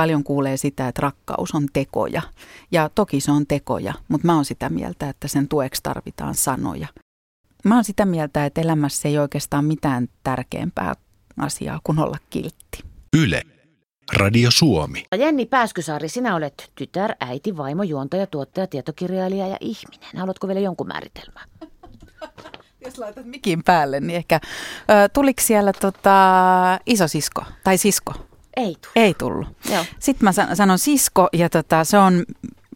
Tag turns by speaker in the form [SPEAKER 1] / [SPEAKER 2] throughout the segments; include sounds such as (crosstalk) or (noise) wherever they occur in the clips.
[SPEAKER 1] paljon kuulee sitä, että rakkaus on tekoja. Ja toki se on tekoja, mutta mä oon sitä mieltä, että sen tueksi tarvitaan sanoja. Mä oon sitä mieltä, että elämässä ei oikeastaan mitään tärkeämpää asiaa kuin olla kiltti.
[SPEAKER 2] Yle. Radio Suomi.
[SPEAKER 3] Jenni Pääskysaari, sinä olet tytär, äiti, vaimo, juontaja, tuottaja, tietokirjailija ja ihminen. Haluatko vielä jonkun määritelmän? (laughs)
[SPEAKER 1] Jos laitat mikin päälle, niin ehkä... Ö, tuliko siellä tota, isosisko tai sisko?
[SPEAKER 3] Ei tule.
[SPEAKER 1] Ei tullut.
[SPEAKER 3] Joo.
[SPEAKER 1] Sitten mä sanon sisko ja tota, se on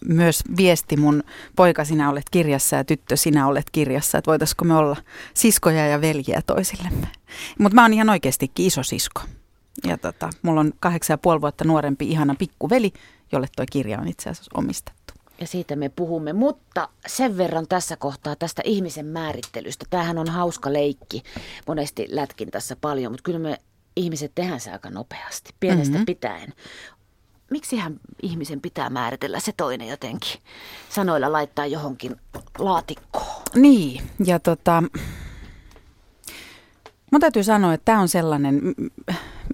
[SPEAKER 1] myös viesti mun poika sinä olet kirjassa ja tyttö sinä olet kirjassa, että voitaisiko me olla siskoja ja veljiä toisillemme. Mutta mä oon ihan oikeastikin isosisko. Ja tota, mulla on kahdeksan ja puoli vuotta nuorempi ihana pikkuveli, jolle toi kirja on itse asiassa omistettu.
[SPEAKER 3] Ja siitä me puhumme, mutta sen verran tässä kohtaa tästä ihmisen määrittelystä. Tämähän on hauska leikki. Monesti lätkin tässä paljon, mutta kyllä me ihmiset tehdään se aika nopeasti, pienestä mm-hmm. pitäen. Miksihän ihmisen pitää määritellä se toinen jotenkin? Sanoilla laittaa johonkin laatikkoon.
[SPEAKER 1] Niin, ja tota, mun täytyy sanoa, että tämä on sellainen,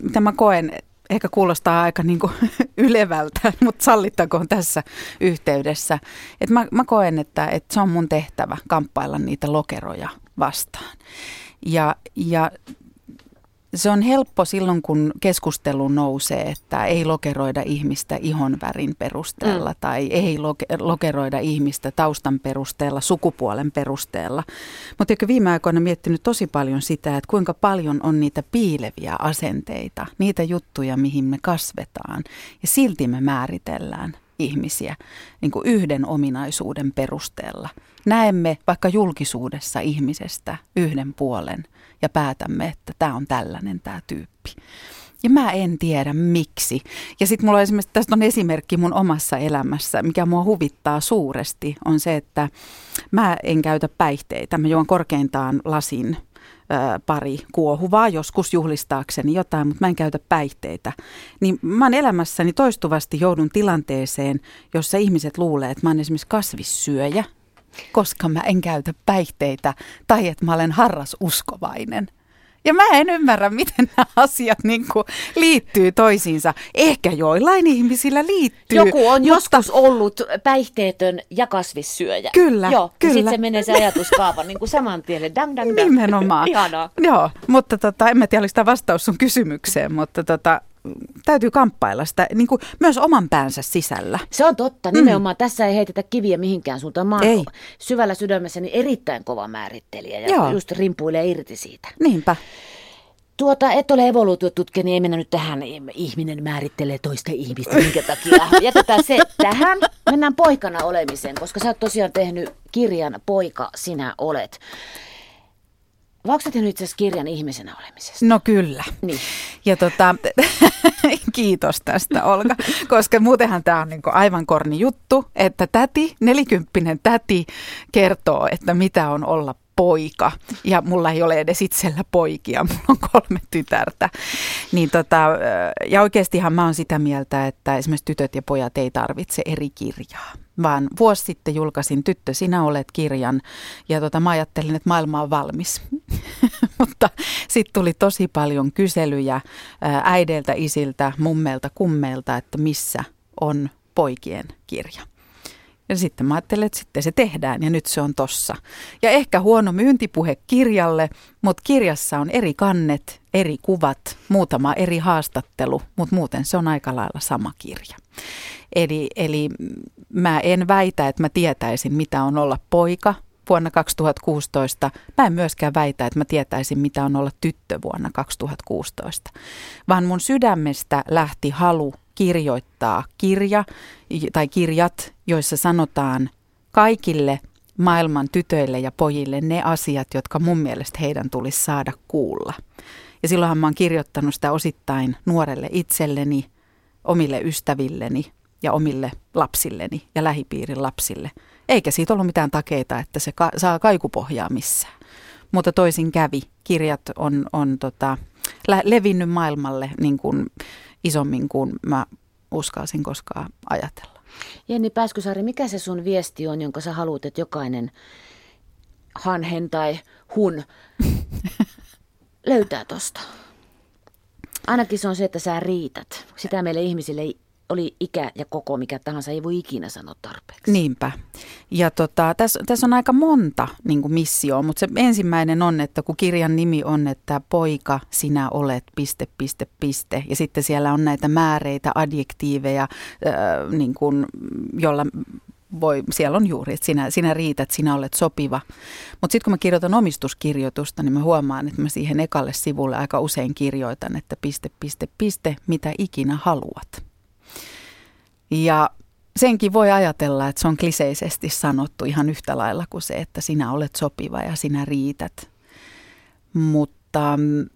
[SPEAKER 1] mitä mä koen, ehkä kuulostaa aika niin kuin (laughs) ylevältä, mutta sallittakoon tässä yhteydessä. Että mä, mä koen, että, että se on mun tehtävä kamppailla niitä lokeroja vastaan. Ja, ja se on helppo silloin, kun keskustelu nousee, että ei lokeroida ihmistä ihonvärin perusteella mm. tai ei lokeroida ihmistä taustan perusteella, sukupuolen perusteella. Mutta eikö viime aikoina miettinyt tosi paljon sitä, että kuinka paljon on niitä piileviä asenteita, niitä juttuja, mihin me kasvetaan ja silti me määritellään ihmisiä niin kuin yhden ominaisuuden perusteella. Näemme vaikka julkisuudessa ihmisestä yhden puolen – ja päätämme, että tämä on tällainen tämä tyyppi. Ja mä en tiedä miksi. Ja sitten mulla on esimerkiksi, tästä on esimerkki mun omassa elämässä, mikä mua huvittaa suuresti, on se, että mä en käytä päihteitä. Mä juon korkeintaan lasin pari kuohuvaa, joskus juhlistaakseni jotain, mutta mä en käytä päihteitä. Niin mä oon elämässäni toistuvasti joudun tilanteeseen, jossa ihmiset luulee, että mä oon esimerkiksi kasvissyöjä, koska mä en käytä päihteitä tai että mä olen harrasuskovainen. Ja mä en ymmärrä, miten nämä asiat niin kuin liittyy toisiinsa. Ehkä joillain ihmisillä liittyy.
[SPEAKER 3] Joku on mutta... joskus ollut päihteetön ja kasvissyöjä.
[SPEAKER 1] Kyllä,
[SPEAKER 3] Joo,
[SPEAKER 1] kyllä.
[SPEAKER 3] Ja sitten se menee se ajatuskaava niin kuin saman tien. Dang, dang, dang.
[SPEAKER 1] Nimenomaan. (laughs)
[SPEAKER 3] Ihanaa.
[SPEAKER 1] Joo, mutta tota, en mä tiedä, oliko tämä vastaus sun kysymykseen, mutta tota, täytyy kamppailla sitä niin kuin myös oman päänsä sisällä.
[SPEAKER 3] Se on totta, nimenomaan. Mm. Tässä ei heitetä kiviä mihinkään suuntaan. Mä
[SPEAKER 1] ei.
[SPEAKER 3] syvällä sydämessäni erittäin kova määrittelijä ja
[SPEAKER 1] Joo.
[SPEAKER 3] just rimpuilee irti siitä.
[SPEAKER 1] Niinpä.
[SPEAKER 3] Tuota, et ole evoluutiotutkija, niin ei mennä nyt tähän, ihminen määrittelee toista ihmistä, minkä takia. (laughs) Jätetään se tähän. Mennään poikana olemiseen, koska sä oot tosiaan tehnyt kirjan Poika, sinä olet. Onko tehnyt itse asiassa kirjan ihmisenä olemisesta?
[SPEAKER 1] No kyllä.
[SPEAKER 3] Niin.
[SPEAKER 1] Ja tota, (laughs) kiitos tästä Olga, koska muutenhan tämä on niinku aivan korni juttu, että täti, nelikymppinen täti kertoo, että mitä on olla poika. Ja mulla ei ole edes itsellä poikia, (laughs) mulla on kolme tytärtä. Niin tota, ja oikeastihan mä oon sitä mieltä, että esimerkiksi tytöt ja pojat ei tarvitse eri kirjaa. Vaan vuosi sitten julkaisin Tyttö, sinä olet kirjan ja tota, mä ajattelin, että maailma on valmis. (laughs) Mutta sitten tuli tosi paljon kyselyjä äideiltä, isiltä, mummelta, kummelta, että missä on poikien kirja. Ja sitten mä ajattelin, että sitten se tehdään ja nyt se on tossa. Ja ehkä huono myyntipuhe kirjalle, mutta kirjassa on eri kannet, eri kuvat, muutama eri haastattelu, mutta muuten se on aika lailla sama kirja. Eli, eli mä en väitä, että mä tietäisin, mitä on olla poika vuonna 2016. Mä en myöskään väitä, että mä tietäisin, mitä on olla tyttö vuonna 2016. Vaan mun sydämestä lähti halu kirjoittaa kirja tai kirjat, joissa sanotaan kaikille maailman tytöille ja pojille ne asiat, jotka mun mielestä heidän tulisi saada kuulla. Ja silloinhan mä oon kirjoittanut sitä osittain nuorelle itselleni, omille ystävilleni ja omille lapsilleni ja lähipiirin lapsille. Eikä siitä ollut mitään takeita, että se ka- saa kaikupohjaa missään. Mutta toisin kävi. Kirjat on, on tota, levinnyt maailmalle niin kuin isommin kuin mä uskalsin koskaan ajatella.
[SPEAKER 3] Jenni Pääskysaari, mikä se sun viesti on, jonka sä haluat, että jokainen hanhen tai hun (laughs) löytää tosta? Ainakin se on se, että sä riität. Sitä meille ihmisille oli ikä ja koko mikä tahansa, ei voi ikinä sanoa tarpeeksi.
[SPEAKER 1] Niinpä. Ja tota, tässä, tässä on aika monta niin missioa, mutta se ensimmäinen on, että kun kirjan nimi on, että poika, sinä olet, piste, piste, piste. Ja sitten siellä on näitä määreitä, adjektiiveja, äh, niin kuin, jolla voi, siellä on juuri, että sinä, sinä riität, sinä olet sopiva. Mutta sitten kun mä kirjoitan omistuskirjoitusta, niin mä huomaan, että mä siihen ekalle sivulle aika usein kirjoitan, että piste, piste, piste, mitä ikinä haluat. Ja senkin voi ajatella, että se on kliseisesti sanottu ihan yhtä lailla kuin se, että sinä olet sopiva ja sinä riität. Mutta mm,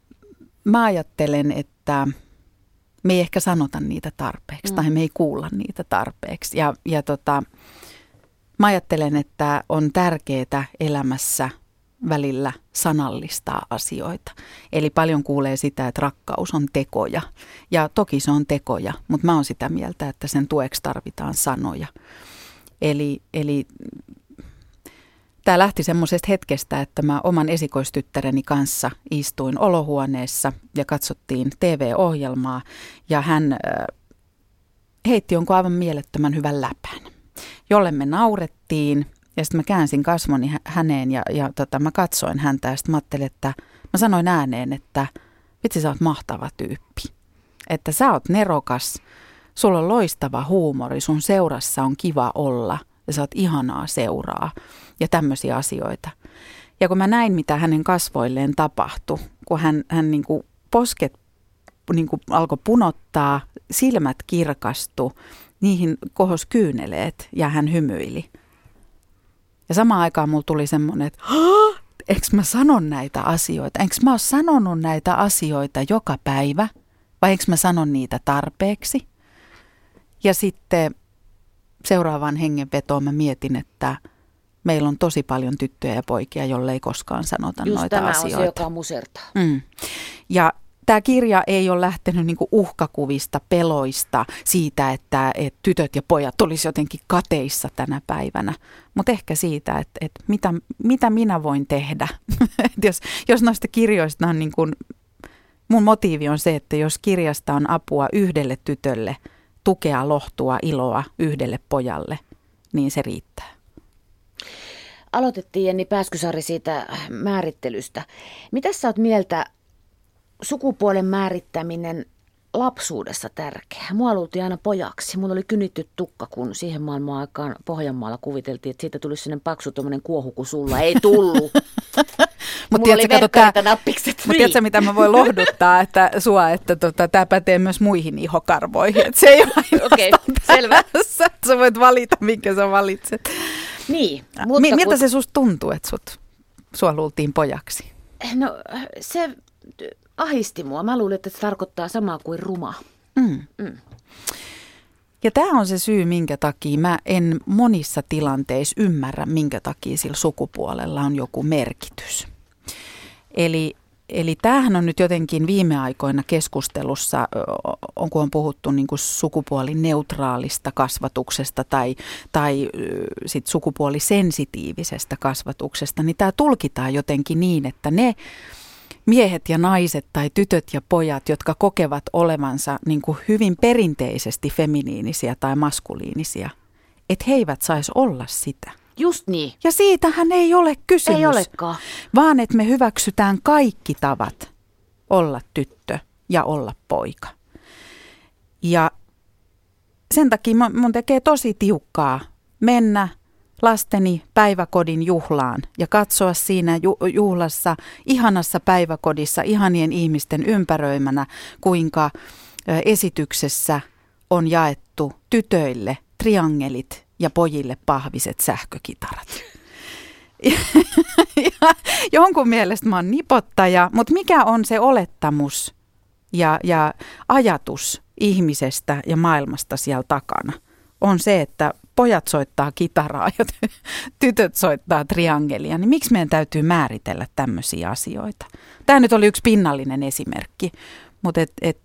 [SPEAKER 1] mä ajattelen, että me ei ehkä sanota niitä tarpeeksi mm. tai me ei kuulla niitä tarpeeksi. Ja, ja tota, mä ajattelen, että on tärkeää elämässä välillä sanallistaa asioita. Eli paljon kuulee sitä, että rakkaus on tekoja. Ja toki se on tekoja, mutta mä oon sitä mieltä, että sen tueksi tarvitaan sanoja. Eli, eli tämä lähti semmoisesta hetkestä, että mä oman esikoistyttäreni kanssa istuin olohuoneessa ja katsottiin TV-ohjelmaa ja hän heitti jonkun aivan mielettömän hyvän läpän, jolle me naurettiin ja sitten mä käänsin kasvoni häneen ja, ja tota, mä katsoin häntä ja sitten mä ajattelin, että mä sanoin ääneen, että vitsi sä oot mahtava tyyppi. Että sä oot nerokas, sulla on loistava huumori, sun seurassa on kiva olla ja sä oot ihanaa seuraa ja tämmöisiä asioita. Ja kun mä näin, mitä hänen kasvoilleen tapahtui, kun hän, hän niin kuin posket niin kuin alkoi punottaa, silmät kirkastu, niihin kohos kyyneleet ja hän hymyili – ja samaan aikaan mulla tuli semmoinen, että eikö mä sanon näitä asioita? Enkö mä ole sanonut näitä asioita joka päivä? Vai eikö mä sanon niitä tarpeeksi? Ja sitten seuraavaan hengenvetoon mä mietin, että meillä on tosi paljon tyttöjä ja poikia, jolle ei koskaan sanota
[SPEAKER 3] Just
[SPEAKER 1] noita
[SPEAKER 3] tämä
[SPEAKER 1] asioita.
[SPEAKER 3] on se, joka musertaa.
[SPEAKER 1] Mm. Ja tämä kirja ei ole lähtenyt niinku uhkakuvista, peloista, siitä, että, että tytöt ja pojat olisi jotenkin kateissa tänä päivänä, mutta ehkä siitä, että, että mitä, mitä minä voin tehdä. (laughs) jos, jos noista kirjoista on niin kuin, mun motiivi on se, että jos kirjasta on apua yhdelle tytölle, tukea, lohtua, iloa yhdelle pojalle, niin se riittää.
[SPEAKER 3] Aloitettiin Jenni Pääskysaari siitä määrittelystä. Mitä sä oot mieltä sukupuolen määrittäminen lapsuudessa tärkeä. Mua luultiin aina pojaksi. Mulla oli kynitty tukka, kun siihen maailman aikaan Pohjanmaalla kuviteltiin, että siitä tulisi sellainen paksu tuommoinen kuohu, kun sulla ei tullut. (laughs)
[SPEAKER 1] Mutta tiedätkö, tää, mut tiedätkö, mitä mä voin lohduttaa että sua, että tota, tämä pätee myös muihin ihokarvoihin. Et se ei ole (laughs)
[SPEAKER 3] Okei, okay, selvä.
[SPEAKER 1] Tässä. Sä voit valita, minkä sä valitset.
[SPEAKER 3] Niin.
[SPEAKER 1] Mutta Mi- miltä kun... se susta tuntuu, että sut, sua luultiin pojaksi?
[SPEAKER 3] No se ahisti mua. Mä luulin, että se tarkoittaa samaa kuin ruma. Mm. Mm.
[SPEAKER 1] Ja tämä on se syy, minkä takia mä en monissa tilanteissa ymmärrä, minkä takia sillä sukupuolella on joku merkitys. Eli, eli tämähän on nyt jotenkin viime aikoina keskustelussa, on kun on puhuttu niin kuin sukupuolineutraalista kasvatuksesta tai, tai sit sukupuolisensitiivisestä kasvatuksesta, niin tämä tulkitaan jotenkin niin, että ne miehet ja naiset tai tytöt ja pojat, jotka kokevat olevansa niin kuin hyvin perinteisesti feminiinisiä tai maskuliinisia, että he eivät saisi olla sitä.
[SPEAKER 3] Just niin.
[SPEAKER 1] Ja siitähän ei ole kysymys.
[SPEAKER 3] Ei olekaan.
[SPEAKER 1] Vaan että me hyväksytään kaikki tavat olla tyttö ja olla poika. Ja sen takia mun tekee tosi tiukkaa mennä lasteni päiväkodin juhlaan ja katsoa siinä juhlassa, ihanassa päiväkodissa, ihanien ihmisten ympäröimänä, kuinka esityksessä on jaettu tytöille triangelit ja pojille pahviset sähkökitarat. (laughs) ja jonkun mielestä mä oon nipottaja, mutta mikä on se olettamus ja, ja ajatus ihmisestä ja maailmasta siellä takana? On se, että pojat soittaa kitaraa (laughs) ja tytöt soittaa triangelia, niin miksi meidän täytyy määritellä tämmöisiä asioita? Tämä nyt oli yksi pinnallinen esimerkki, mutta et, et,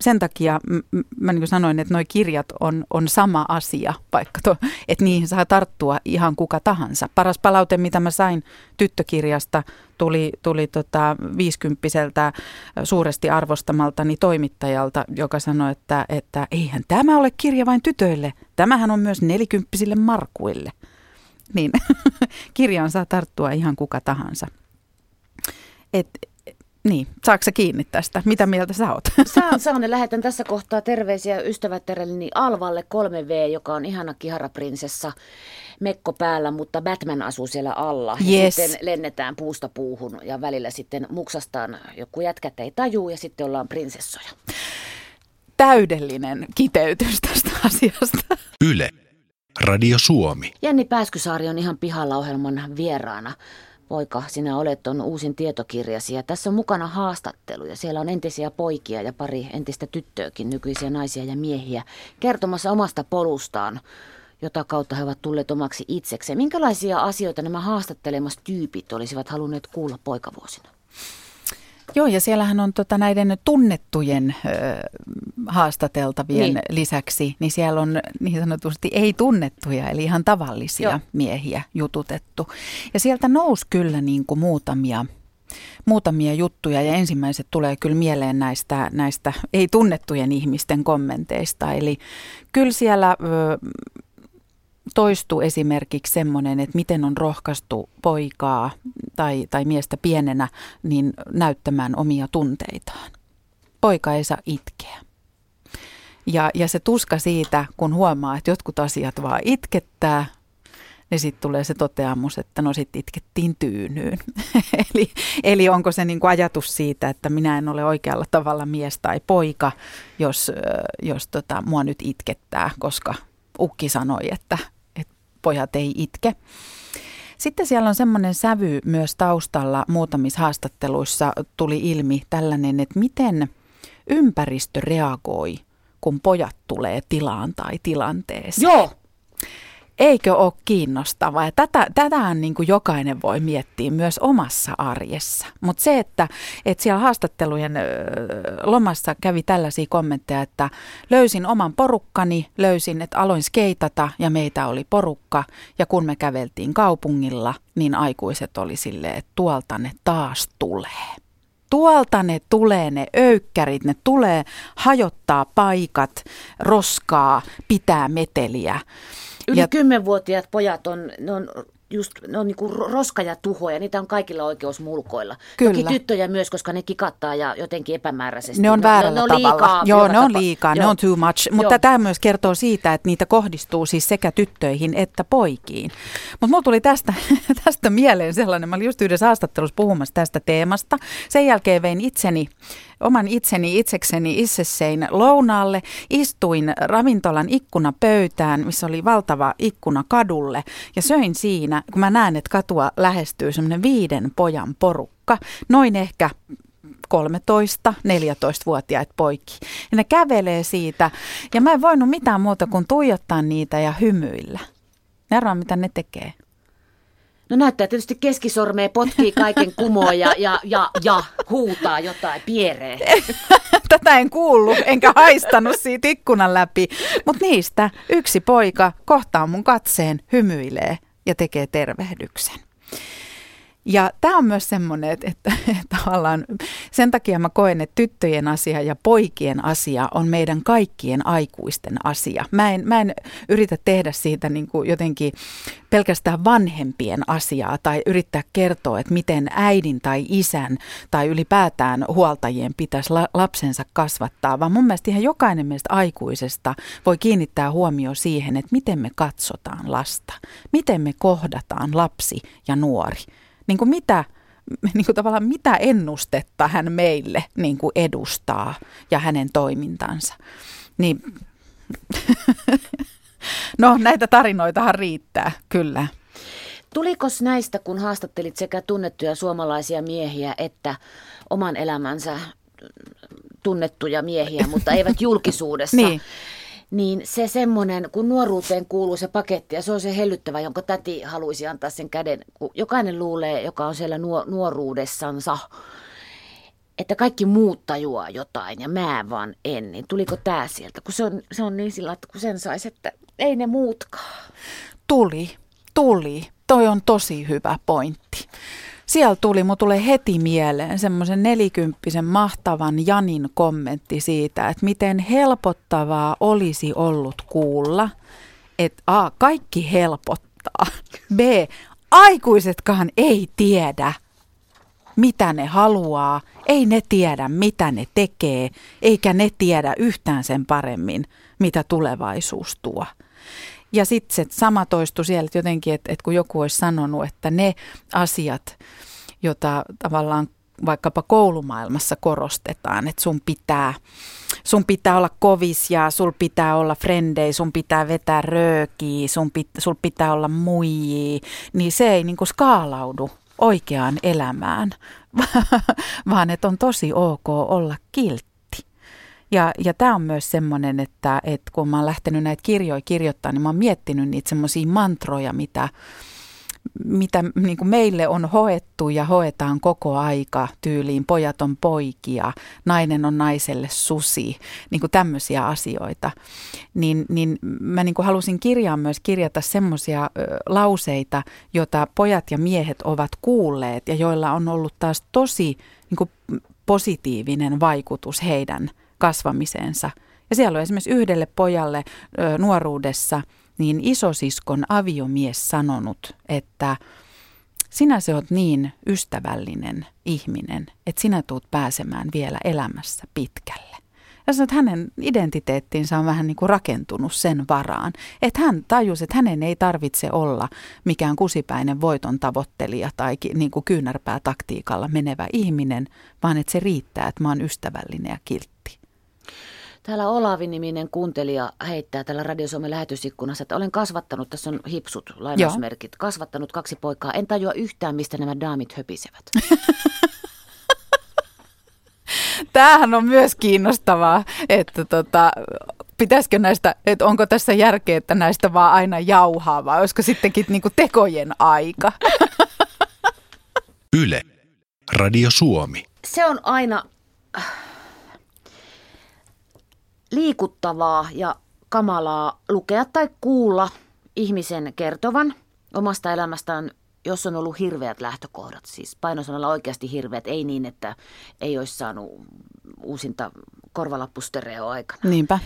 [SPEAKER 1] sen takia mä niin kuin sanoin, että nuo kirjat on, on sama asia, vaikka to, että niihin saa tarttua ihan kuka tahansa. Paras palaute, mitä mä sain tyttökirjasta, tuli, tuli tota 50 suuresti arvostamaltani toimittajalta, joka sanoi, että, että eihän tämä ole kirja vain tytöille, tämähän on myös nelikymppisille markuille. Niin (laughs) kirjaan saa tarttua ihan kuka tahansa. Et, niin, saako kiinni tästä? Mitä mieltä sä oot? (laughs)
[SPEAKER 3] Saan, saan ja lähetän tässä kohtaa terveisiä ystävättärelleni Alvalle 3V, joka on ihana kiharaprinsessa. Mekko päällä, mutta Batman asuu siellä alla.
[SPEAKER 1] Yes.
[SPEAKER 3] Ja sitten lennetään puusta puuhun ja välillä sitten muksastaan joku jätkät ei tajuu ja sitten ollaan prinsessoja.
[SPEAKER 1] Täydellinen kiteytys tästä (laughs) asiasta.
[SPEAKER 2] Yle. Radio Suomi.
[SPEAKER 3] Jenni Pääskysaari on ihan pihalla ohjelman vieraana. Poika, sinä olet on uusin tietokirjasi ja tässä on mukana haastatteluja. Siellä on entisiä poikia ja pari entistä tyttöäkin, nykyisiä naisia ja miehiä, kertomassa omasta polustaan, jota kautta he ovat tulleet omaksi itsekseen. Minkälaisia asioita nämä haastattelemat tyypit olisivat halunneet kuulla poikavuosina?
[SPEAKER 1] Joo, ja siellähän on tota näiden tunnettujen ö, haastateltavien niin. lisäksi, niin siellä on niin sanotusti ei-tunnettuja, eli ihan tavallisia Joo. miehiä jututettu. Ja sieltä nousi kyllä niin kuin muutamia muutamia juttuja ja ensimmäiset tulee kyllä mieleen näistä, näistä ei-tunnettujen ihmisten kommenteista. Eli kyllä siellä ö, toistuu esimerkiksi semmoinen, että miten on rohkaistu poikaa tai, tai miestä pienenä niin näyttämään omia tunteitaan. Poika ei saa itkeä. Ja, ja se tuska siitä, kun huomaa, että jotkut asiat vaan itkettää, niin sitten tulee se toteamus, että no sitten itkettiin tyynyyn. (laughs) eli, eli onko se niinku ajatus siitä, että minä en ole oikealla tavalla mies tai poika, jos, jos tota, mua nyt itkettää, koska ukki sanoi, että, että pojat ei itke. Sitten siellä on semmoinen sävy myös taustalla muutamissa haastatteluissa tuli ilmi tällainen, että miten ympäristö reagoi, kun pojat tulee tilaan tai tilanteeseen.
[SPEAKER 3] Joo,
[SPEAKER 1] Eikö ole kiinnostavaa? Ja tätä, tätähän niin kuin jokainen voi miettiä myös omassa arjessa. Mutta se, että, että siellä haastattelujen lomassa kävi tällaisia kommentteja, että löysin oman porukkani, löysin, että aloin skeitata ja meitä oli porukka. Ja kun me käveltiin kaupungilla, niin aikuiset oli silleen, että tuolta ne taas tulee. Tuolta ne tulee, ne öykkärit, ne tulee hajottaa paikat, roskaa, pitää meteliä.
[SPEAKER 3] Yli kymmenvuotiaat pojat on, on just, ne on niinku roska ja tuho ja niitä on kaikilla oikeus mulkoilla.
[SPEAKER 1] Kyllä.
[SPEAKER 3] Toki tyttöjä myös, koska ne kikattaa ja jotenkin epämääräisesti.
[SPEAKER 1] Ne on väärällä
[SPEAKER 3] ne on
[SPEAKER 1] tavalla.
[SPEAKER 3] liikaa
[SPEAKER 1] Joo, ne on liikaa, ne
[SPEAKER 3] Joo.
[SPEAKER 1] on too much. Mutta tämä myös kertoo siitä, että niitä kohdistuu siis sekä tyttöihin että poikiin. Mutta mulla tuli tästä, (laughs) tästä mieleen sellainen, mä olin just yhdessä haastattelussa puhumassa tästä teemasta. Sen jälkeen vein itseni, oman itseni itsekseni itsessein lounaalle. Istuin ravintolan ikkunapöytään, missä oli valtava ikkuna kadulle. Ja söin siinä, kun mä näen, että katua lähestyy semmoinen viiden pojan porukka. Noin ehkä 13-14-vuotiaat poikki. Ja ne kävelee siitä. Ja mä en voinut mitään muuta kuin tuijottaa niitä ja hymyillä. Ne arvaa, mitä ne tekee.
[SPEAKER 3] No näyttää tietysti keskisormea, potkii kaiken kumoon ja, ja, ja, ja huutaa jotain, pieree. (laughs)
[SPEAKER 1] Tätä en kuullut, enkä haistanut siitä ikkunan läpi. Mutta niistä yksi poika kohtaa mun katseen, hymyilee ja tekee tervehdyksen. Ja tämä on myös semmoinen, että, että, että (laughs) tavallaan sen takia mä koen, että tyttöjen asia ja poikien asia on meidän kaikkien aikuisten asia. Mä en, mä en yritä tehdä siitä niin kuin jotenkin pelkästään vanhempien asiaa tai yrittää kertoa, että miten äidin tai isän tai ylipäätään huoltajien pitäisi la- lapsensa kasvattaa, vaan mun mielestä ihan jokainen meistä aikuisesta voi kiinnittää huomioon siihen, että miten me katsotaan lasta, miten me kohdataan lapsi ja nuori niin kuin mitä, (laughs) niin kuin tavallaan mitä ennustetta hän meille niin kuin edustaa ja hänen toimintansa. Niin, (laughs) no näitä tarinoitahan riittää, kyllä.
[SPEAKER 3] Tuliko näistä, kun haastattelit sekä tunnettuja suomalaisia miehiä että oman elämänsä tunnettuja miehiä, mutta eivät (laughs) julkisuudessa,
[SPEAKER 1] Niin.
[SPEAKER 3] Niin se semmoinen, kun nuoruuteen kuuluu se paketti ja se on se hellyttävä, jonka täti haluaisi antaa sen käden, kun jokainen luulee, joka on siellä nuo, nuoruudessansa, että kaikki muut tajuaa jotain ja mä vaan en, niin tuliko tää sieltä? Kun se on, se on niin sillä, että kun sen saisi, että ei ne muutkaan.
[SPEAKER 1] Tuli, tuli. Toi on tosi hyvä pointti. Siellä tuli, mun tulee heti mieleen semmoisen nelikymppisen mahtavan Janin kommentti siitä, että miten helpottavaa olisi ollut kuulla, että A, kaikki helpottaa, B, aikuisetkaan ei tiedä, mitä ne haluaa, ei ne tiedä, mitä ne tekee, eikä ne tiedä yhtään sen paremmin, mitä tulevaisuus tuo. Ja sitten se sama toistui siellä että jotenkin, että, että kun joku olisi sanonut, että ne asiat, joita tavallaan vaikkapa koulumaailmassa korostetaan, että sun pitää, sun pitää olla kovis ja sul pitää olla frendei, sun pitää vetää röökiä, sun pit, sul pitää olla muijia, niin se ei niin skaalaudu oikeaan elämään, (laughs) vaan että on tosi ok olla kiltti. Ja, ja tämä on myös semmoinen, että, että kun mä oon lähtenyt näitä kirjoja kirjoittaa, niin mä oon miettinyt niitä semmoisia mantroja, mitä, mitä niin kuin meille on hoettu ja hoetaan koko aika tyyliin. Pojat on poikia, nainen on naiselle susi, niin kuin tämmöisiä asioita. Niin, niin mä niin kuin halusin kirjaan myös kirjata semmoisia lauseita, joita pojat ja miehet ovat kuulleet ja joilla on ollut taas tosi niin kuin positiivinen vaikutus heidän – kasvamiseensa. Ja siellä on esimerkiksi yhdelle pojalle ö, nuoruudessa niin isosiskon aviomies sanonut, että sinä se oot niin ystävällinen ihminen, että sinä tuut pääsemään vielä elämässä pitkälle. Ja sanoi, että hänen identiteettinsä on vähän niin kuin rakentunut sen varaan. Että hän tajusi, että hänen ei tarvitse olla mikään kusipäinen voiton tavoittelija tai niin kuin kyynärpää taktiikalla menevä ihminen, vaan että se riittää, että mä oon ystävällinen ja kiltti.
[SPEAKER 3] Täällä Olavi-niminen kuuntelija heittää tällä Radio Suomen lähetysikkunassa, että olen kasvattanut, tässä on hipsut, lainausmerkit, Joo. kasvattanut kaksi poikaa. En tajua yhtään, mistä nämä daamit höpisevät. (laughs)
[SPEAKER 1] Tämähän on myös kiinnostavaa, että tota, pitäisikö näistä, että onko tässä järkeä, että näistä vaan aina jauhaa, vai olisiko sittenkin niinku tekojen aika? (laughs)
[SPEAKER 2] Yle, Radio Suomi.
[SPEAKER 3] Se on aina liikuttavaa ja kamalaa lukea tai kuulla ihmisen kertovan omasta elämästään, jos on ollut hirveät lähtökohdat. Siis painosanalla oikeasti hirveät, ei niin, että ei olisi saanut uusinta korvalappustereo aikana.
[SPEAKER 1] Niinpä.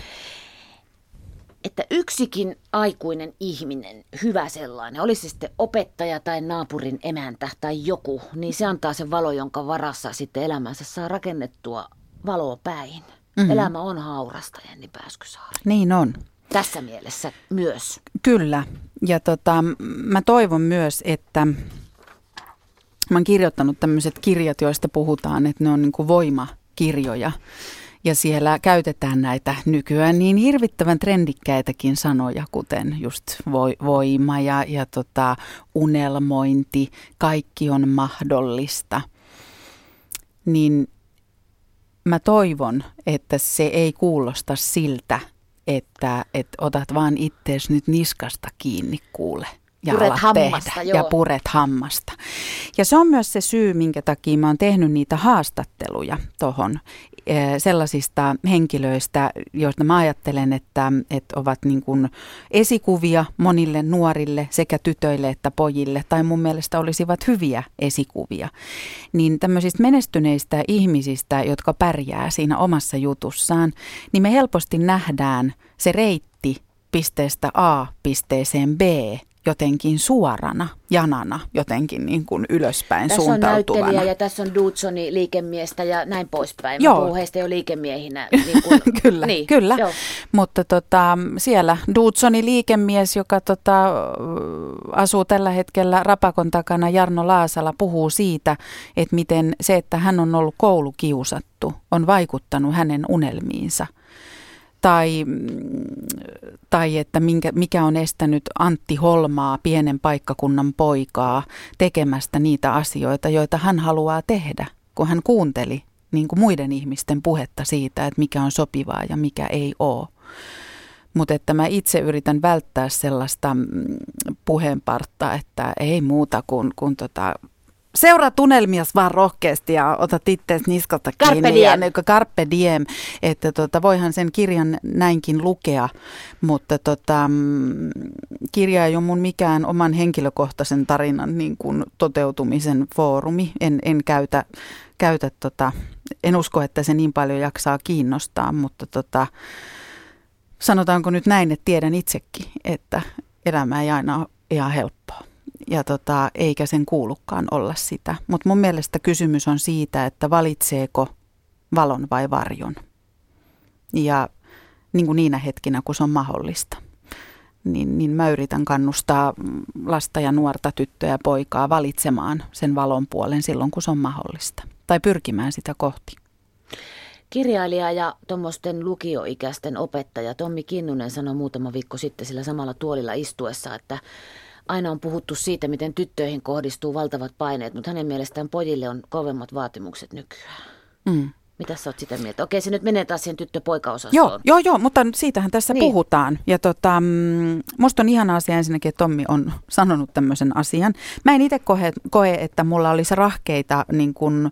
[SPEAKER 3] Että yksikin aikuinen ihminen, hyvä sellainen, olisi se sitten opettaja tai naapurin emäntä tai joku, niin se antaa sen valo, jonka varassa sitten elämänsä saa rakennettua valoa päin. Mm-hmm. Elämä on haurasta, Jenni Pääskysaari.
[SPEAKER 1] Niin on.
[SPEAKER 3] Tässä mielessä myös.
[SPEAKER 1] Kyllä. Ja tota, mä toivon myös, että mä oon kirjoittanut tämmöiset kirjat, joista puhutaan, että ne on niin kuin voimakirjoja. Ja siellä käytetään näitä nykyään niin hirvittävän trendikkäitäkin sanoja, kuten just voima ja, ja tota, unelmointi, kaikki on mahdollista. Niin mä toivon, että se ei kuulosta siltä, että, että otat vaan ittees nyt niskasta kiinni kuule ja
[SPEAKER 3] puret hammasta,
[SPEAKER 1] tehdä, joo. ja puret hammasta. Ja se on myös se syy, minkä takia mä oon tehnyt niitä haastatteluja tuohon sellaisista henkilöistä, joista mä ajattelen, että, että ovat niin kuin esikuvia monille nuorille sekä tytöille että pojille, tai mun mielestä olisivat hyviä esikuvia. Niin tämmöisistä menestyneistä ihmisistä, jotka pärjää siinä omassa jutussaan, niin me helposti nähdään se reitti pisteestä A pisteeseen B jotenkin suorana, janana, jotenkin niin kuin ylöspäin
[SPEAKER 3] tässä
[SPEAKER 1] suuntautuvana.
[SPEAKER 3] Tässä on näyttelijä ja tässä on Dudsoni liikemiestä ja näin poispäin. Joo. Mä heistä jo liikemiehinä. Niin kuin, (laughs)
[SPEAKER 1] kyllä,
[SPEAKER 3] niin,
[SPEAKER 1] kyllä. Joo. mutta tota, siellä Dudsoni liikemies, joka tota, asuu tällä hetkellä Rapakon takana, Jarno Laasala, puhuu siitä, että miten se, että hän on ollut koulukiusattu, on vaikuttanut hänen unelmiinsa – tai, tai että minkä, mikä on estänyt Antti Holmaa, pienen paikkakunnan poikaa, tekemästä niitä asioita, joita hän haluaa tehdä, kun hän kuunteli niin kuin muiden ihmisten puhetta siitä, että mikä on sopivaa ja mikä ei ole. Mutta että mä itse yritän välttää sellaista mm, puheenpartta, että ei muuta kuin, kuin tota, seuraa tunnelmias vaan rohkeasti ja otat itseäsi niskalta kiinni.
[SPEAKER 3] Carpe diem.
[SPEAKER 1] Ja, carpe diem. Että tota, voihan sen kirjan näinkin lukea, mutta tota, mm, kirja ei ole mun mikään oman henkilökohtaisen tarinan niin kuin toteutumisen foorumi. En, en käytä, käytä tota, en usko, että se niin paljon jaksaa kiinnostaa, mutta tota, sanotaanko nyt näin, että tiedän itsekin, että elämä ei aina ole ihan helppoa. Ja tota, eikä sen kuulukaan olla sitä. Mutta mun mielestä kysymys on siitä, että valitseeko valon vai varjon. Ja niin kuin niinä hetkinä, kun se on mahdollista. Niin, niin mä yritän kannustaa lasta ja nuorta, tyttöä ja poikaa valitsemaan sen valon puolen silloin, kun se on mahdollista. Tai pyrkimään sitä kohti.
[SPEAKER 3] Kirjailija ja tuommoisten lukioikäisten opettaja Tommi Kinnunen sanoi muutama viikko sitten sillä samalla tuolilla istuessa, että aina on puhuttu siitä, miten tyttöihin kohdistuu valtavat paineet, mutta hänen mielestään pojille on kovemmat vaatimukset nykyään.
[SPEAKER 1] Mm.
[SPEAKER 3] Mitä sä oot sitä mieltä? Okei, se nyt menee taas siihen tyttö-poika-osastoon.
[SPEAKER 1] Joo, joo, joo, mutta siitähän tässä
[SPEAKER 3] Niin.
[SPEAKER 1] puhutaan. Ja tota, mm, musta on ihana asia ensinnäkin, että Tommi on sanonut tämmöisen asian. Mä en itse koe, koe, että mulla olisi rahkeita niin kuin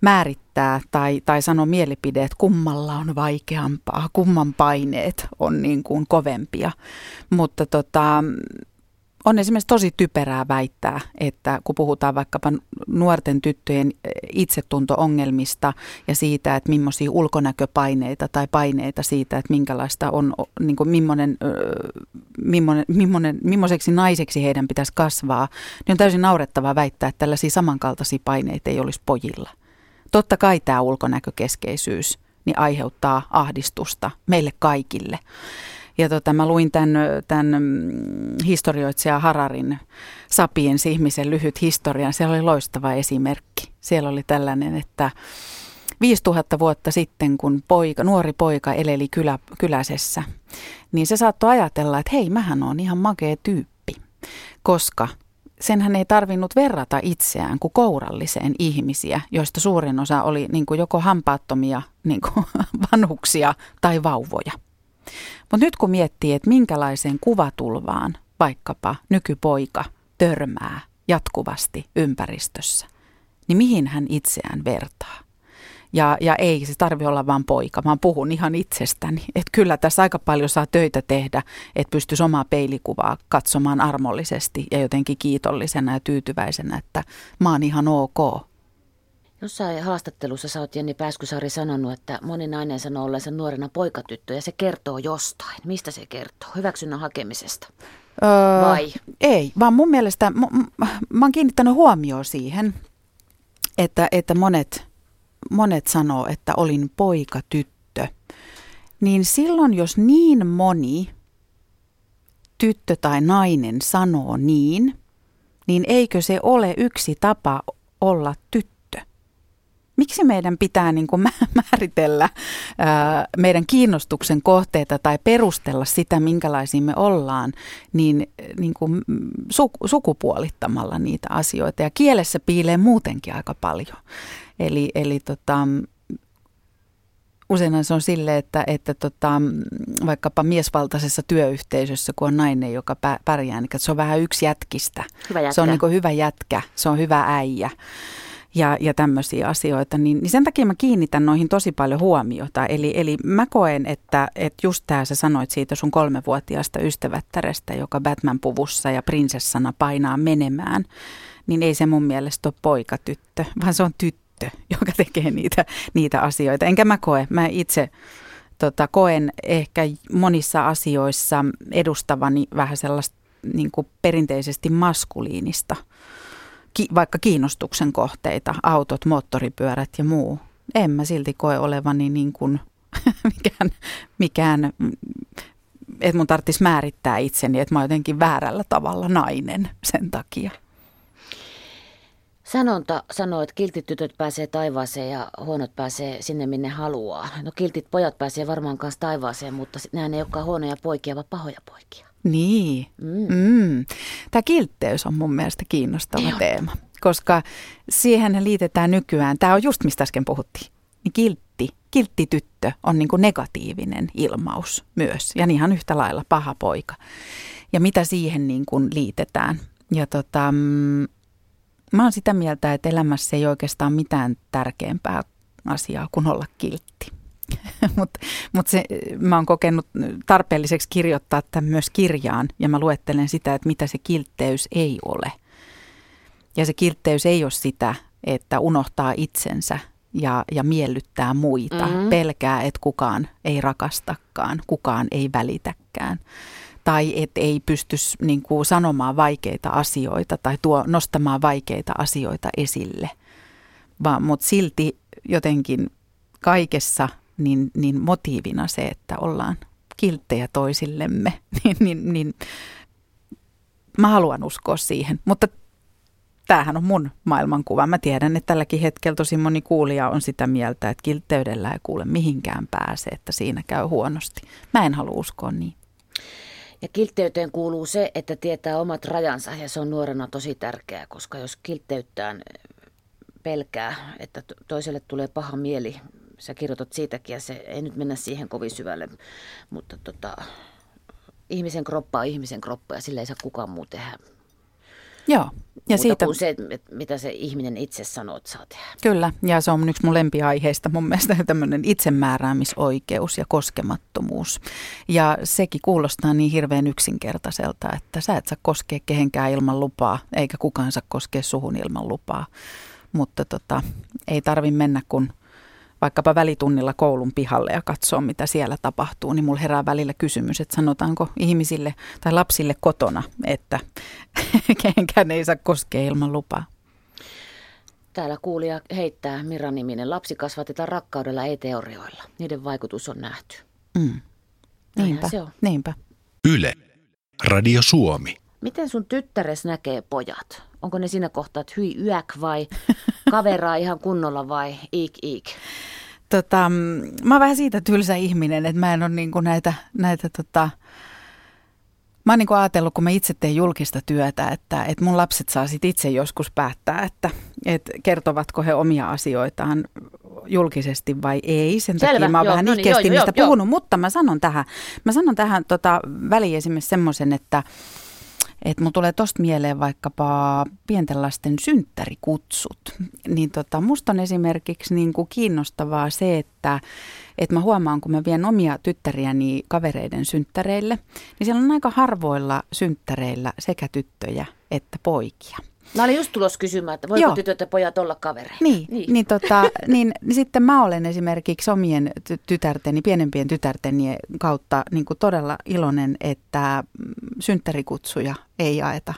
[SPEAKER 1] määrittää tai, tai sanoa mielipide, että kummalla on vaikeampaa, kumman paineet on niin kuin kovempia. Mutta tota, on esimerkiksi tosi typerää väittää, että kun puhutaan vaikkapa nuorten tyttöjen itsetunto-ongelmista ja siitä, että millaisia ulkonäköpaineita tai paineita siitä, että minkälaista on, niin kuin millainen, millainen, millainen, millaiseksi naiseksi heidän pitäisi kasvaa, niin on täysin naurettavaa väittää, että tällaisia samankaltaisia paineita ei olisi pojilla. Totta kai tämä ulkonäkökeskeisyys niin aiheuttaa ahdistusta meille kaikille. Tota, mä luin tämän, tämän mm, historioitsija Hararin Sapiens ihmisen lyhyt historian. Siellä oli loistava esimerkki. Siellä oli tällainen, että 5000 vuotta sitten, kun poika, nuori poika eleli kylä, kyläsessä, niin se saattoi ajatella, että hei, mähän on ihan makea tyyppi, koska senhän ei tarvinnut verrata itseään kuin kouralliseen ihmisiä, joista suurin osa oli niin kuin joko hampaattomia niin kuin (laughs) vanhuksia tai vauvoja. Mutta nyt kun miettii, että minkälaiseen kuvatulvaan vaikkapa nykypoika törmää jatkuvasti ympäristössä, niin mihin hän itseään vertaa? Ja, ja ei se tarvi olla vain poika, vaan puhun ihan itsestäni. Että kyllä tässä aika paljon saa töitä tehdä, että pystyisi omaa peilikuvaa katsomaan armollisesti ja jotenkin kiitollisena ja tyytyväisenä, että mä oon ihan ok.
[SPEAKER 3] Jossain haastattelussa sä oot Jenni Pääskysaari sanonut, että moni nainen sanoo olleensa nuorena poikatyttö ja se kertoo jostain. Mistä se kertoo? Hyväksynnän hakemisesta.
[SPEAKER 1] Öö,
[SPEAKER 3] Vai?
[SPEAKER 1] Ei, vaan mun mielestä, mä, mä oon kiinnittänyt huomioon siihen, että, että monet, monet sanoo, että olin poika tyttö. Niin silloin, jos niin moni tyttö tai nainen sanoo niin, niin eikö se ole yksi tapa olla tyttö? Miksi meidän pitää niin kuin (laughs) määritellä ää, meidän kiinnostuksen kohteita tai perustella sitä, minkälaisia me ollaan, niin, niin kuin su, sukupuolittamalla niitä asioita. Ja kielessä piilee muutenkin aika paljon. Eli, eli tota, useinhan se on sille, että, että tota, vaikkapa miesvaltaisessa työyhteisössä, kun on nainen, joka pä- pärjää, niin se on vähän yksi jätkistä.
[SPEAKER 3] Hyvä jätkä.
[SPEAKER 1] Se on niin kuin hyvä jätkä, se on hyvä äijä ja, ja tämmöisiä asioita, niin, niin sen takia mä kiinnitän noihin tosi paljon huomiota. Eli, eli mä koen, että, että just tämä sä sanoit siitä sun kolmevuotiaasta ystävättärestä, joka Batman-puvussa ja prinsessana painaa menemään, niin ei se mun mielestä ole poika-tyttö, vaan se on tyttö, (laughs) joka tekee niitä, niitä asioita. Enkä mä koe, mä itse tota, koen ehkä monissa asioissa edustavani vähän sellaista niin kuin perinteisesti maskuliinista ki, vaikka kiinnostuksen kohteita, autot, moottoripyörät ja muu. En mä silti koe olevani niin kuin (laughs) mikään, mikään että mun tarvitsisi määrittää itseni, että mä oon jotenkin väärällä tavalla nainen sen takia.
[SPEAKER 3] Sanonta sanoo, että kiltit tytöt pääsee taivaaseen ja huonot pääsee sinne, minne haluaa. No kiltit pojat pääsee varmaan kanssa taivaaseen, mutta nämä ei olekaan huonoja poikia, vaan pahoja poikia.
[SPEAKER 1] Niin.
[SPEAKER 3] Mm.
[SPEAKER 1] Mm. Tämä kiltteys on mun mielestä kiinnostava
[SPEAKER 3] Joo.
[SPEAKER 1] teema, koska siihen liitetään nykyään, tämä on just mistä äsken puhuttiin, niin kiltti, kiltti tyttö on niin negatiivinen ilmaus myös ja ihan yhtä lailla paha poika. Ja mitä siihen niin kuin liitetään. Ja tota, mm, Mä oon sitä mieltä, että elämässä ei oikeastaan mitään tärkeämpää asiaa kuin olla kiltti. (laughs) Mutta mut se, mä oon kokenut tarpeelliseksi kirjoittaa tämän myös kirjaan ja mä luettelen sitä, että mitä se kiltteys ei ole. Ja se kiltteys ei ole sitä, että unohtaa itsensä ja, ja miellyttää muita, mm-hmm. pelkää, että kukaan ei rakastakaan, kukaan ei välitäkään tai et ei pysty niin kuin, sanomaan vaikeita asioita tai tuo, nostamaan vaikeita asioita esille. Vaan, mutta silti jotenkin kaikessa niin, niin motiivina se, että ollaan kilttejä toisillemme, (laughs) niin, niin, niin mä haluan uskoa siihen. Mutta tämähän on mun maailmankuva. Mä tiedän, että tälläkin hetkellä tosi moni kuulija on sitä mieltä, että kiltteydellä ei kuule mihinkään pääse, että siinä käy huonosti. Mä en halua uskoa niin.
[SPEAKER 3] Ja kiltteyteen kuuluu se, että tietää omat rajansa ja se on nuorena tosi tärkeää, koska jos kiltteyttään pelkää, että toiselle tulee paha mieli, sä kirjoitat siitäkin ja se ei nyt mennä siihen kovin syvälle, mutta tota, ihmisen kroppa on ihmisen kroppa ja sillä ei saa kukaan muu tehdä
[SPEAKER 1] Joo.
[SPEAKER 3] Ja siitä... kuin se, mitä se ihminen itse sanoo, että saa tehdä.
[SPEAKER 1] Kyllä, ja se on yksi mun lempiaiheista mun mielestä (laughs) tämmöinen itsemääräämisoikeus ja koskemattomuus. Ja sekin kuulostaa niin hirveän yksinkertaiselta, että sä et saa koskea kehenkään ilman lupaa, eikä kukaan saa koskea suhun ilman lupaa. Mutta tota, ei tarvi mennä kun vaikkapa välitunnilla koulun pihalle ja katsoa, mitä siellä tapahtuu, niin mulla herää välillä kysymys, että sanotaanko ihmisille tai lapsille kotona, että (laughs) kehenkään ei saa koskea ilman lupaa.
[SPEAKER 3] Täällä kuulija heittää Mira-niminen. Lapsi kasvatetaan rakkaudella, ei teorioilla. Niiden vaikutus on nähty.
[SPEAKER 1] Mm. Niinpä, se on. niinpä.
[SPEAKER 2] Yle. Radio Suomi.
[SPEAKER 3] Miten sun tyttäres näkee pojat? Onko ne siinä kohtaa, että hyi yäk vai (laughs) kaveraa ihan kunnolla vai iik iik?
[SPEAKER 1] Tota, mä oon vähän siitä tylsä ihminen, että mä en ole niinku näitä, näitä tota, Mä oon niin ajatellut, kun mä itse teen julkista työtä, että, että mun lapset saa sit itse joskus päättää, että, että kertovatko he omia asioitaan julkisesti vai ei. Sen Selvä, takia mä oon joo, vähän no niin, joo, niistä joo, puhunut, joo. mutta mä sanon tähän, mä sanon tähän tota, väliin esimerkiksi semmoisen, että, että mun tulee tosta mieleen vaikkapa pienten lasten synttärikutsut. Niin tota, musta on esimerkiksi niin kuin kiinnostavaa se, että, että mä huomaan, kun mä vien omia tyttäriäni kavereiden synttäreille, niin siellä on aika harvoilla synttäreillä sekä tyttöjä että poikia.
[SPEAKER 3] Mä olin just tulossa kysymään, että voiko Joo. tytöt ja pojat olla kavereita.
[SPEAKER 1] Niin, niin. Niin, tota, niin, (laughs) niin sitten mä olen esimerkiksi omien tytärteni, pienempien tytärteni kautta niin kuin todella iloinen, että synttärikutsuja ei jaeta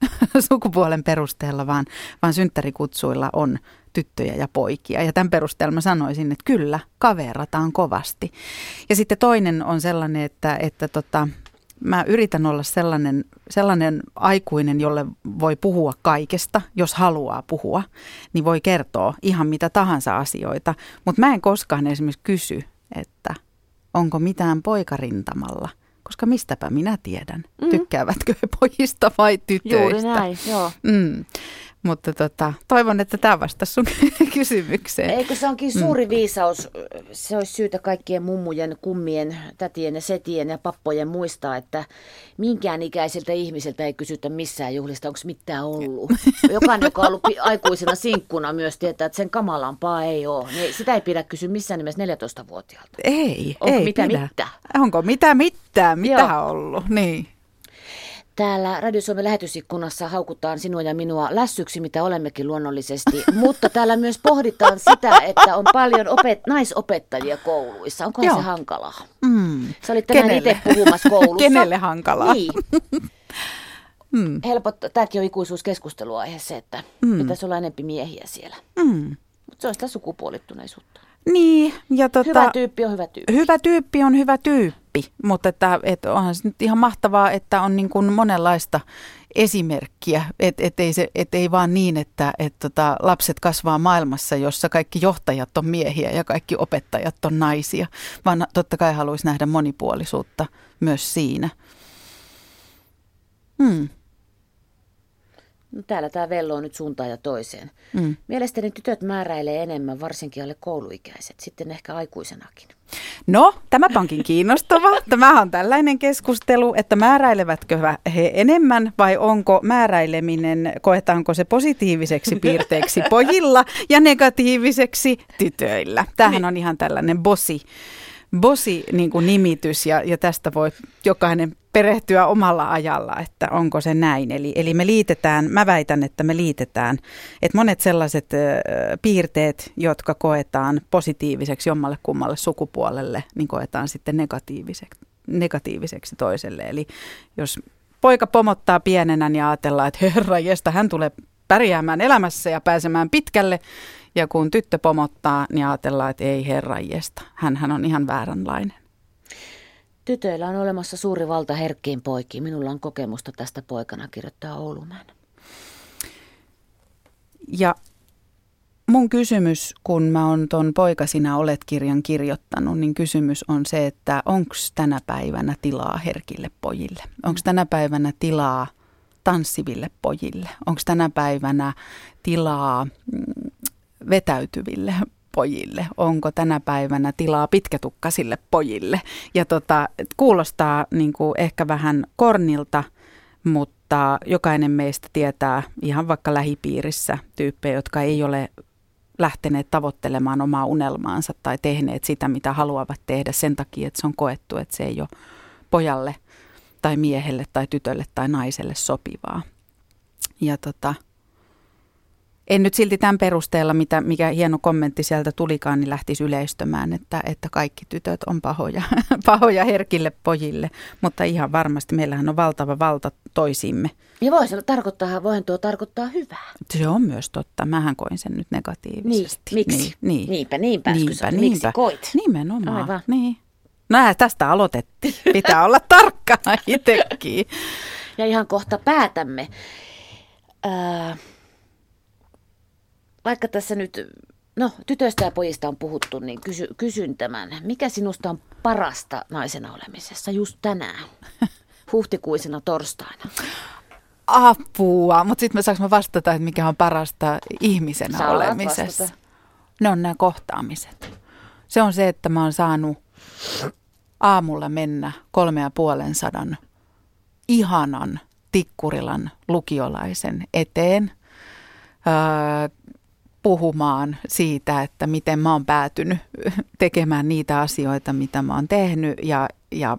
[SPEAKER 1] (laughs) sukupuolen perusteella, vaan, vaan synttärikutsuilla on tyttöjä ja poikia. Ja tämän perusteella mä sanoisin, että kyllä, kaverataan kovasti. Ja sitten toinen on sellainen, että, että tota, mä yritän olla sellainen, sellainen aikuinen, jolle voi puhua kaikesta, jos haluaa puhua, niin voi kertoa ihan mitä tahansa asioita. Mutta mä en koskaan esimerkiksi kysy, että onko mitään poikarintamalla, koska mistäpä minä tiedän, mm. tykkäävätkö he pojista vai tytöistä.
[SPEAKER 3] Juuri näin, joo.
[SPEAKER 1] Mm. Mutta tota, toivon, että tämä vastasi sun (laughs) kysymykseen.
[SPEAKER 3] Eikö se onkin suuri mm. viisaus, se olisi syytä kaikkien mummujen, kummien, tätien ja setien ja pappojen muistaa, että minkään ikäiseltä ihmiseltä ei kysytä missään juhlista, onko mitään ollut. (laughs) Jokainen, joka on ollut aikuisena sinkkuna myös tietää, että sen kamalampaa ei ole. Niin sitä ei pidä kysyä missään nimessä 14-vuotiaalta.
[SPEAKER 1] Ei,
[SPEAKER 3] Onko
[SPEAKER 1] ei
[SPEAKER 3] mitä
[SPEAKER 1] pidä.
[SPEAKER 3] mitään?
[SPEAKER 1] Onko mitä mitään, mitä Joo. ollut, niin.
[SPEAKER 3] Täällä Radio Suomen lähetysikkunassa haukutaan sinua ja minua lässyksi, mitä olemmekin luonnollisesti, mutta täällä myös pohditaan sitä, että on paljon opet- naisopettajia kouluissa. Onko se hankalaa?
[SPEAKER 1] Mm.
[SPEAKER 3] Sä olit tänään itse puhumassa koulussa.
[SPEAKER 1] Kenelle hankalaa?
[SPEAKER 3] Niin. (laughs) mm. Helpottaa, tämäkin on ikuisuuskeskusteluaihe se, että mm. pitäisi olla enempi miehiä siellä.
[SPEAKER 1] Mm.
[SPEAKER 3] Mutta se on sitä sukupuolittuneisuutta.
[SPEAKER 1] Niin. Ja tota,
[SPEAKER 3] hyvä tyyppi on hyvä tyyppi.
[SPEAKER 1] Hyvä tyyppi on hyvä tyyppi, mutta että, että onhan se nyt ihan mahtavaa, että on niin kuin monenlaista esimerkkiä, että et ei, et ei vaan niin, että et tota, lapset kasvaa maailmassa, jossa kaikki johtajat on miehiä ja kaikki opettajat on naisia, vaan totta kai haluaisi nähdä monipuolisuutta myös siinä. Hmm.
[SPEAKER 3] No, täällä tämä vello on nyt suuntaan ja toiseen. Mm. Mielestäni tytöt määräilee enemmän, varsinkin alle kouluikäiset, sitten ehkä aikuisenakin.
[SPEAKER 1] No, tämä onkin kiinnostava. (laughs) Tämä on tällainen keskustelu, että määräilevätkö he enemmän vai onko määräileminen, koetaanko se positiiviseksi piirteeksi (laughs) pojilla ja negatiiviseksi tytöillä. Tämähän on ihan tällainen bosi bosi niin kuin nimitys ja, ja tästä voi jokainen perehtyä omalla ajalla, että onko se näin. Eli, eli me liitetään, mä väitän, että me liitetään, että monet sellaiset ö, piirteet, jotka koetaan positiiviseksi jommalle kummalle sukupuolelle, niin koetaan sitten negatiiviseksi, negatiiviseksi toiselle. Eli jos poika pomottaa pienenä, niin ajatellaan, että herra jestä, hän tulee pärjäämään elämässä ja pääsemään pitkälle, ja kun tyttö pomottaa, niin ajatellaan, että ei herranjesta, hän on ihan vääränlainen.
[SPEAKER 3] Tytöillä on olemassa suuri valta herkkiin poikiin. Minulla on kokemusta tästä poikana, kirjoittaa Oulumäen.
[SPEAKER 1] Ja mun kysymys, kun mä oon ton Poika sinä olet kirjan kirjoittanut, niin kysymys on se, että onko tänä päivänä tilaa herkille pojille? Onko tänä päivänä tilaa tanssiville pojille? Onko tänä päivänä tilaa mm, vetäytyville pojille? Onko tänä päivänä tilaa pitkätukkasille pojille? Ja tota, kuulostaa niin kuin ehkä vähän kornilta, mutta jokainen meistä tietää ihan vaikka lähipiirissä tyyppejä, jotka ei ole lähteneet tavoittelemaan omaa unelmaansa tai tehneet sitä, mitä haluavat tehdä sen takia, että se on koettu, että se ei ole pojalle tai miehelle tai tytölle tai naiselle sopivaa. Ja tota, en nyt silti tämän perusteella, mitä, mikä hieno kommentti sieltä tulikaan, niin lähtisi yleistämään, että, että kaikki tytöt on pahoja, (laughs) pahoja herkille pojille. Mutta ihan varmasti meillähän on valtava valta toisimme.
[SPEAKER 3] Ja voi se tarkoittaa, voin tuo tarkoittaa hyvää.
[SPEAKER 1] Se on myös totta. Mähän koin sen nyt negatiivisesti.
[SPEAKER 3] Niin, miksi? Niin, niin. Niinpä, niinpä, niinpä, niinpä. Miksi koit?
[SPEAKER 1] Nimenomaan. Aivan. Niin. No tästä aloitettiin. Pitää olla tarkkana (laughs) itsekin.
[SPEAKER 3] Ja ihan kohta päätämme. Äh, vaikka tässä nyt, no tytöistä ja pojista on puhuttu, niin kysy, kysyn tämän. Mikä sinusta on parasta naisena olemisessa just tänään, (laughs) huhtikuisena torstaina?
[SPEAKER 1] Apua, mutta sitten mä saanko mä vastata, että mikä on parasta ihmisenä
[SPEAKER 3] Saa
[SPEAKER 1] olemisessa? Ne on nämä kohtaamiset. Se on se, että mä oon saanut aamulla mennä kolme ja puolen sadan ihanan Tikkurilan lukiolaisen eteen. Puhumaan siitä, että miten mä oon päätynyt tekemään niitä asioita, mitä mä oon tehnyt ja, ja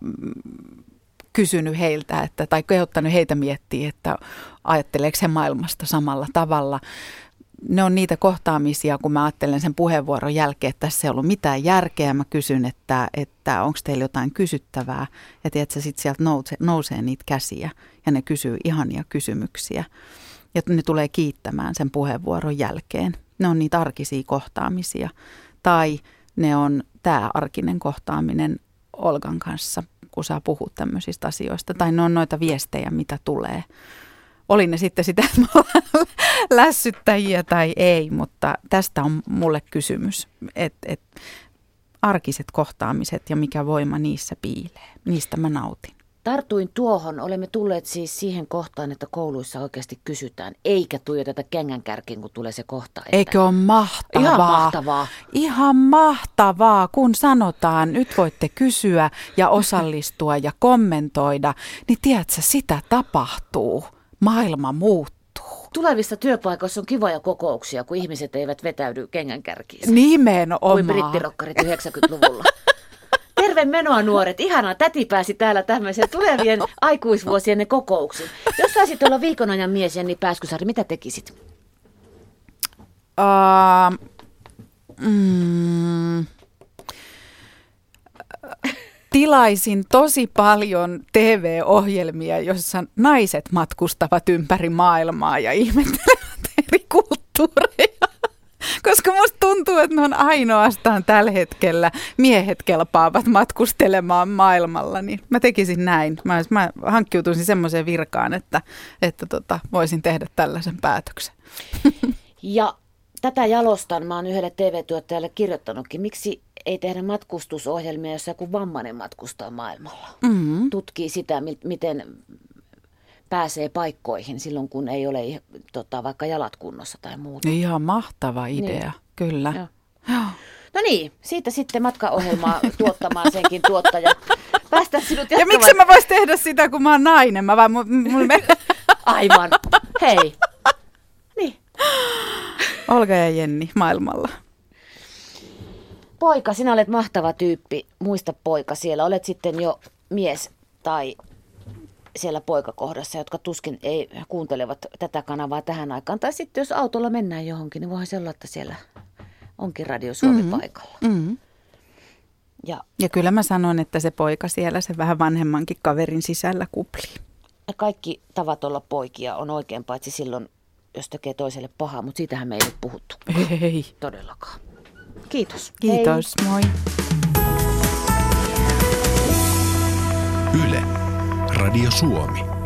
[SPEAKER 1] kysynyt heiltä, että, tai kehottanut heitä miettiä, että ajatteleeko he maailmasta samalla tavalla. Ne on niitä kohtaamisia, kun mä ajattelen sen puheenvuoron jälkeen, että tässä ei ollut mitään järkeä. Mä kysyn, että, että onko teillä jotain kysyttävää. Ja tiedätkö, sitten sieltä nousee, nousee niitä käsiä ja ne kysyy ihania kysymyksiä. Ja ne tulee kiittämään sen puheenvuoron jälkeen. Ne on niitä arkisia kohtaamisia. Tai ne on tämä arkinen kohtaaminen Olgan kanssa, kun saa puhua tämmöisistä asioista. Tai ne on noita viestejä, mitä tulee. Oli ne sitten sitä, että lässyttäjiä tai ei, mutta tästä on mulle kysymys, että et, arkiset kohtaamiset ja mikä voima niissä piilee. Niistä mä nautin.
[SPEAKER 3] Tartuin tuohon, olemme tulleet siis siihen kohtaan, että kouluissa oikeasti kysytään, eikä tuijoteta kengän kärkiin, kun tulee se kohta. Että...
[SPEAKER 1] Eikö ole mahtavaa?
[SPEAKER 3] Ihan mahtavaa.
[SPEAKER 1] Ihan mahtavaa, kun sanotaan, nyt voitte kysyä ja osallistua ja kommentoida, niin tiedätkö, sitä tapahtuu. Maailma muuttuu.
[SPEAKER 3] Tulevissa työpaikoissa on kivoja kokouksia, kun ihmiset eivät vetäydy kengän kärkiin.
[SPEAKER 1] Nimenomaan.
[SPEAKER 3] Kuin brittirokkarit 90-luvulla. (laughs) Terve menoa nuoret. Ihanaa, täti pääsi täällä tämmöiseen tulevien aikuisvuosien kokouksiin. Jos saisit olla viikon ajan mies Jenni Pääskysaari, mitä tekisit?
[SPEAKER 1] Uh, mm, tilaisin tosi paljon TV-ohjelmia, joissa naiset matkustavat ympäri maailmaa ja ihmettelevät eri kulttuureja. Koska musta tuntuu, että ne on ainoastaan tällä hetkellä miehet kelpaavat matkustelemaan maailmalla, niin mä tekisin näin. Mä, mä hankkiutuisin semmoiseen virkaan, että, että tota, voisin tehdä tällaisen päätöksen. (laughs)
[SPEAKER 3] Ja tätä jalostan mä oon yhdelle TV-tuottajalle kirjoittanutkin. Miksi ei tehdä matkustusohjelmia, jos joku vammainen matkustaa maailmalla? Mm-hmm. Tutkii sitä, miten pääsee paikkoihin silloin, kun ei ole tota, vaikka jalat kunnossa tai muuta.
[SPEAKER 1] Ihan mahtava idea, niin. kyllä.
[SPEAKER 3] Joo. No niin, siitä sitten matkaohjelmaa (laughs) tuottamaan senkin tuottaja. Päästään sinut
[SPEAKER 1] Ja miksi mä vois tehdä sitä, kun mä oon nainen? Mä vaan, mun me... (laughs)
[SPEAKER 3] Aivan. Hei. Niin. (gasps)
[SPEAKER 1] Olga ja Jenni maailmalla.
[SPEAKER 3] Poika, sinä olet mahtava tyyppi. Muista poika, siellä olet sitten jo mies tai siellä poikakohdassa, jotka tuskin ei kuuntelevat tätä kanavaa tähän aikaan. Tai sitten jos autolla mennään johonkin, niin voihan se olla, että siellä onkin Radio Suomi mm-hmm. paikalla. Mm-hmm.
[SPEAKER 1] Ja, ja kyllä mä sanon, että se poika siellä, se vähän vanhemmankin kaverin sisällä kuplii.
[SPEAKER 3] Ja kaikki tavat olla poikia on oikein, paitsi silloin, jos tekee toiselle pahaa, mutta siitähän me ei nyt puhuttu.
[SPEAKER 1] Ei.
[SPEAKER 3] Todellakaan. Kiitos.
[SPEAKER 1] Kiitos, Hei. moi.
[SPEAKER 2] Yle, Radio Suomi.